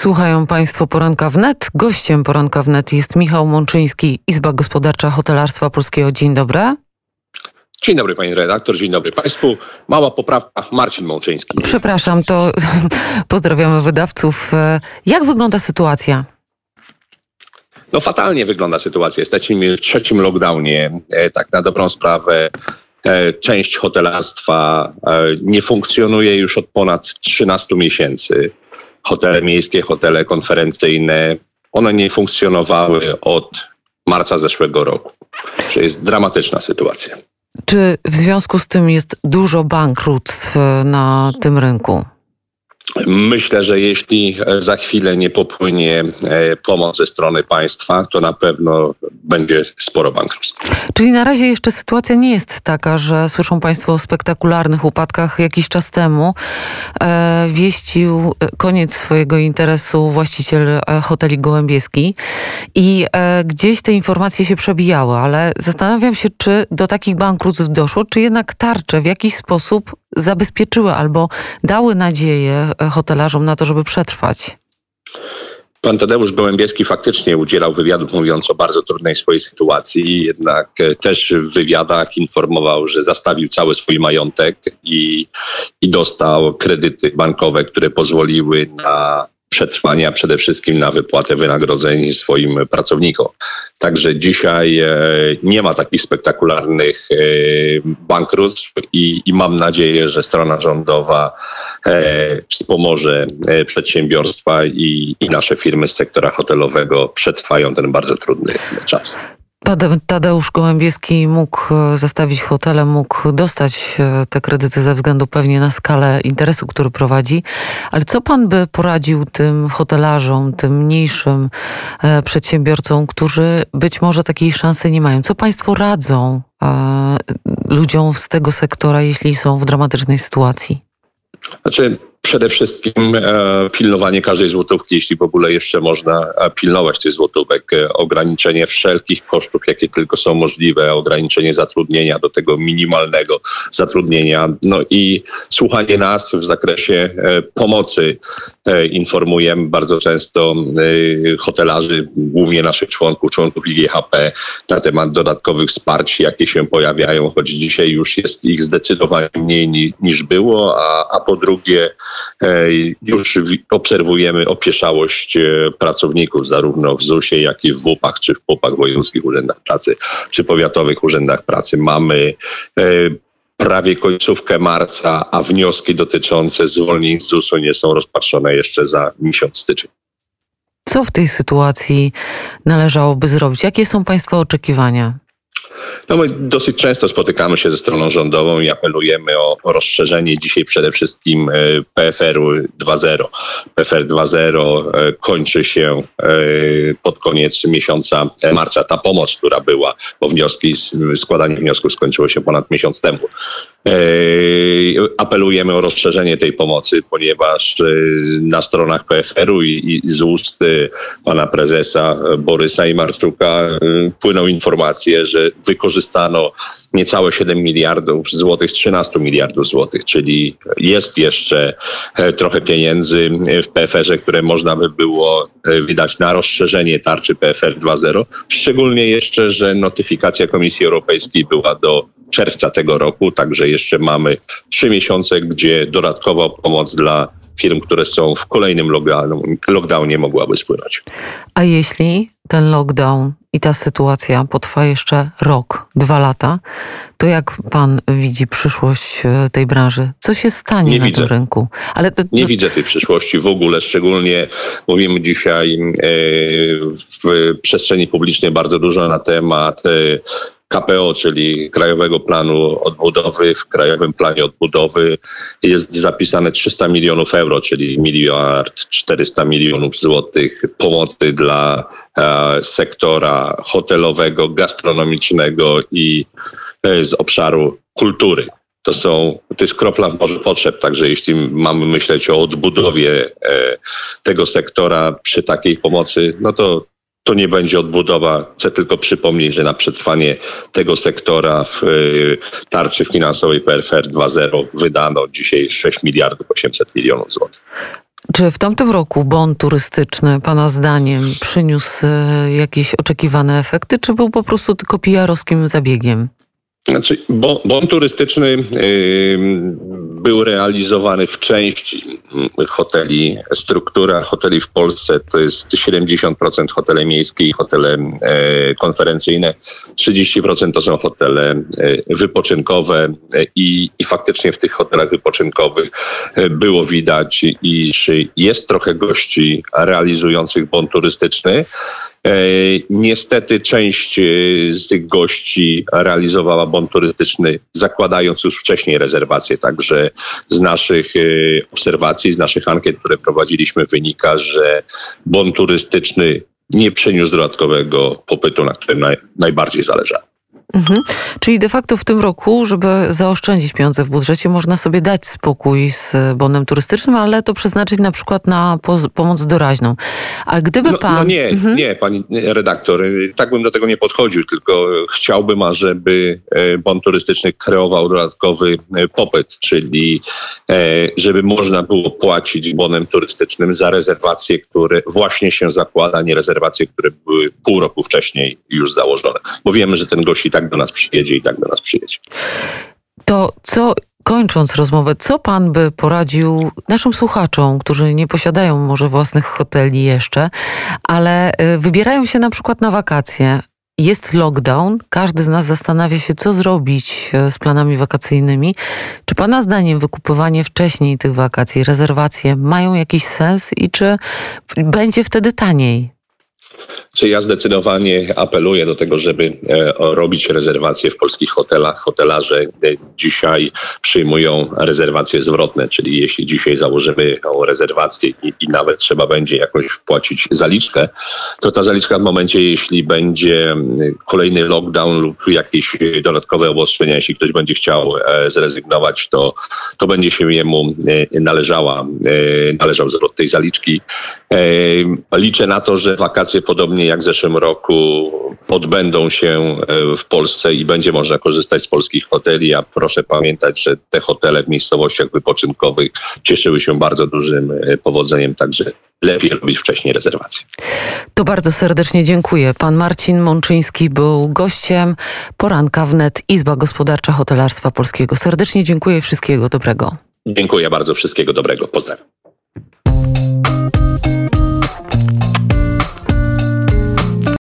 Słuchają Państwo Poranka Wnet. Gościem Poranka Wnet jest Michał Mączyński, Izba Gospodarcza Hotelarstwa Polskiego. Dzień dobry. Dzień dobry Pani redaktor, dzień dobry Państwu. Mała poprawka, Marcin Mączyński. Przepraszam, to pozdrawiamy wydawców. Jak wygląda sytuacja? No fatalnie wygląda sytuacja. Jesteśmy w trzecim lockdownie. E, tak na dobrą sprawę e, część hotelarstwa e, nie funkcjonuje już od ponad 13 miesięcy. Hotele miejskie, hotele konferencyjne, one nie funkcjonowały od marca zeszłego roku. To jest dramatyczna sytuacja. Czy w związku z tym jest dużo bankructw na tym rynku? Myślę, że jeśli za chwilę nie popłynie e, pomoc ze strony państwa, to na pewno będzie sporo bankructw. Czyli na razie jeszcze sytuacja nie jest taka, że słyszą Państwo o spektakularnych upadkach. Jakiś czas temu e, wieścił koniec swojego interesu właściciel e, hoteli Gołębieski i e, gdzieś te informacje się przebijały, ale zastanawiam się, czy do takich bankructw doszło, czy jednak tarcze w jakiś sposób zabezpieczyły albo dały nadzieję e, hotelarzom na to, żeby przetrwać? Pan Tadeusz Gołębieski faktycznie udzielał wywiadów mówiąc o bardzo trudnej swojej sytuacji, jednak e, też w wywiadach informował, że zastawił cały swój majątek i, i dostał kredyty bankowe, które pozwoliły na przetrwania, przede wszystkim na wypłatę wynagrodzeń swoim pracownikom. Także dzisiaj e, nie ma takich spektakularnych e, bankructw i, i mam nadzieję, że strona rządowa e, wspomoże przedsiębiorstwa i, i nasze firmy z sektora hotelowego przetrwają ten bardzo trudny czas. Tadeusz Gołębieski mógł e, zastawić hotele, mógł dostać e, te kredyty ze względu pewnie na skalę interesu, który prowadzi. Ale co pan by poradził tym hotelarzom, tym mniejszym e, przedsiębiorcom, którzy być może takiej szansy nie mają? Co państwo radzą ludziom z tego sektora, jeśli są w dramatycznej sytuacji? Znaczy, przede wszystkim e, pilnowanie każdej złotówki, jeśli w ogóle jeszcze można e, pilnować tych złotówek, e, ograniczenie wszelkich kosztów, jakie tylko są możliwe, ograniczenie zatrudnienia do tego minimalnego zatrudnienia, no i słuchanie nas w zakresie pomocy. Informujemy bardzo często hotelarzy, głównie naszych członków, członków IGHP na temat dodatkowych wsparć, jakie się pojawiają, choć dzisiaj już jest ich zdecydowanie mniej niż było, a, a po drugie już obserwujemy opieszałość e, pracowników zarówno w ZUS-ie, jak i w WUP-ach, czy w PUP-ach, wojewódzkich urzędach pracy, czy powiatowych urzędach pracy. Mamy e, prawie końcówkę marca, a wnioski dotyczące zwolnień z ZUS-u nie są rozpatrzone jeszcze za miesiąc styczeń. Co w tej sytuacji należałoby zrobić? Jakie są Państwa oczekiwania? No my dosyć często spotykamy się ze stroną rządową i apelujemy o, rozszerzenie dzisiaj przede wszystkim e, PFR-u 2.0. PFR 2.0 e, kończy się e, pod koniec miesiąca marca. Ta pomoc, która była, bo wnioski, składanie wniosków skończyło się ponad miesiąc temu. Apelujemy o rozszerzenie tej pomocy, ponieważ na stronach PFR-u i, z ust pana prezesa Borysa i Marczuka płyną informacje, że wykorzystano niecałe 7 miliardów złotych z 13 miliardów złotych, czyli jest jeszcze e, trochę pieniędzy w PFR-ze, które można by było e, wydać na rozszerzenie tarczy PFR 2.0. Szczególnie jeszcze, że notyfikacja Komisji Europejskiej była do czerwca tego roku, także jeszcze mamy trzy miesiące, gdzie dodatkowa pomoc dla firm, które są w kolejnym lockdownie, mogłaby spłynąć. A jeśli ten lockdown i ta sytuacja potrwa jeszcze rok, dwa lata, to jak pan widzi przyszłość e, tej branży? Co się stanie nie na widzę. tym rynku? Ale, nie widzę tej przyszłości w ogóle, szczególnie mówimy dzisiaj e, w przestrzeni publicznej bardzo dużo na temat e, KPO, czyli Krajowego Planu Odbudowy. W Krajowym Planie Odbudowy jest zapisane 300 milionów euro, czyli miliard 400 milionów złotych pomocy dla e, sektora hotelowego, gastronomicznego i e, z obszaru kultury. To są, to jest kropla w morzu potrzeb, także jeśli mamy myśleć o odbudowie e, tego sektora przy takiej pomocy, no to to nie będzie odbudowa. Chcę tylko przypomnieć, że na przetrwanie tego sektora w y, tarczy finansowej PRFR 2.0 wydano dzisiaj 6 miliardów 800 milionów złotych. Czy w tamtym roku bon turystyczny, Pana zdaniem, przyniósł e, jakieś oczekiwane efekty, czy był po prostu tylko PR-owskim zabiegiem? Znaczy, bon, bon turystyczny yy, był realizowany w części hoteli. Struktura hoteli w Polsce to jest 70% hotele miejskie i hotele yy, konferencyjne, 30% to są hotele yy, wypoczynkowe i, i faktycznie w tych hotelach wypoczynkowych e, było widać, iż jest trochę gości realizujących bon turystyczny. E, niestety część e, z tych gości realizowała bon turystyczny, zakładając już wcześniej rezerwacje. Także z naszych e, obserwacji, z naszych ankiet, które prowadziliśmy, wynika, że bon turystyczny nie przyniósł dodatkowego popytu, na którym naj, najbardziej zależało. Mhm. Czyli de facto w tym roku, żeby zaoszczędzić pieniądze w budżecie, można sobie dać spokój z bonem turystycznym, ale to przeznaczyć na przykład na pomoc doraźną. A gdyby no, pan... No nie, mhm. nie, pani redaktor, tak bym do tego nie podchodził, tylko chciałbym, żeby e, bon turystyczny kreował dodatkowy e, popyt, czyli e, żeby można było płacić bonem turystycznym za rezerwacje, które właśnie się zakłada, nie rezerwacje, które były pół roku wcześniej już założone. Bo wiemy, że ten gość i tak tak do nas przyjedzie i tak do nas przyjedzie. To co Kończąc rozmowę, co pan by poradził naszym słuchaczom, którzy nie posiadają może własnych hoteli jeszcze, ale y, wybierają się na przykład na wakacje? Jest lockdown, każdy z nas zastanawia się, co zrobić y, z planami wakacyjnymi. Czy Pana zdaniem wykupywanie wcześniej tych wakacji, rezerwacje mają jakiś sens i czy będzie wtedy taniej? Czy ja zdecydowanie apeluję do tego, żeby e, robić rezerwacje w polskich hotelach. Hotelarze e, dzisiaj przyjmują rezerwacje zwrotne, czyli jeśli dzisiaj założymy rezerwację i, i nawet trzeba będzie jakoś wpłacić zaliczkę, to ta zaliczka w momencie, jeśli będzie kolejny lockdown lub jakieś dodatkowe obostrzenia, jeśli ktoś będzie chciał e, zrezygnować, to, to będzie się jemu należała, należał zwrot tej zaliczki. Liczę na to, że wakacje podobnie jak w zeszłym roku odbędą się e, w Polsce i będzie można korzystać z polskich hoteli, a proszę pamiętać, że te hotele w miejscowościach wypoczynkowych cieszyły się bardzo dużym e, powodzeniem, także lepiej robić wcześniej rezerwacje. To bardzo serdecznie dziękuję. Pan Marcin Mączyński był gościem poranka wnet Izba Gospodarcza Hotelarstwa Polskiego. Serdecznie dziękuję. Wszystkiego dobrego. Dziękuję bardzo. Wszystkiego dobrego. Pozdrawiam.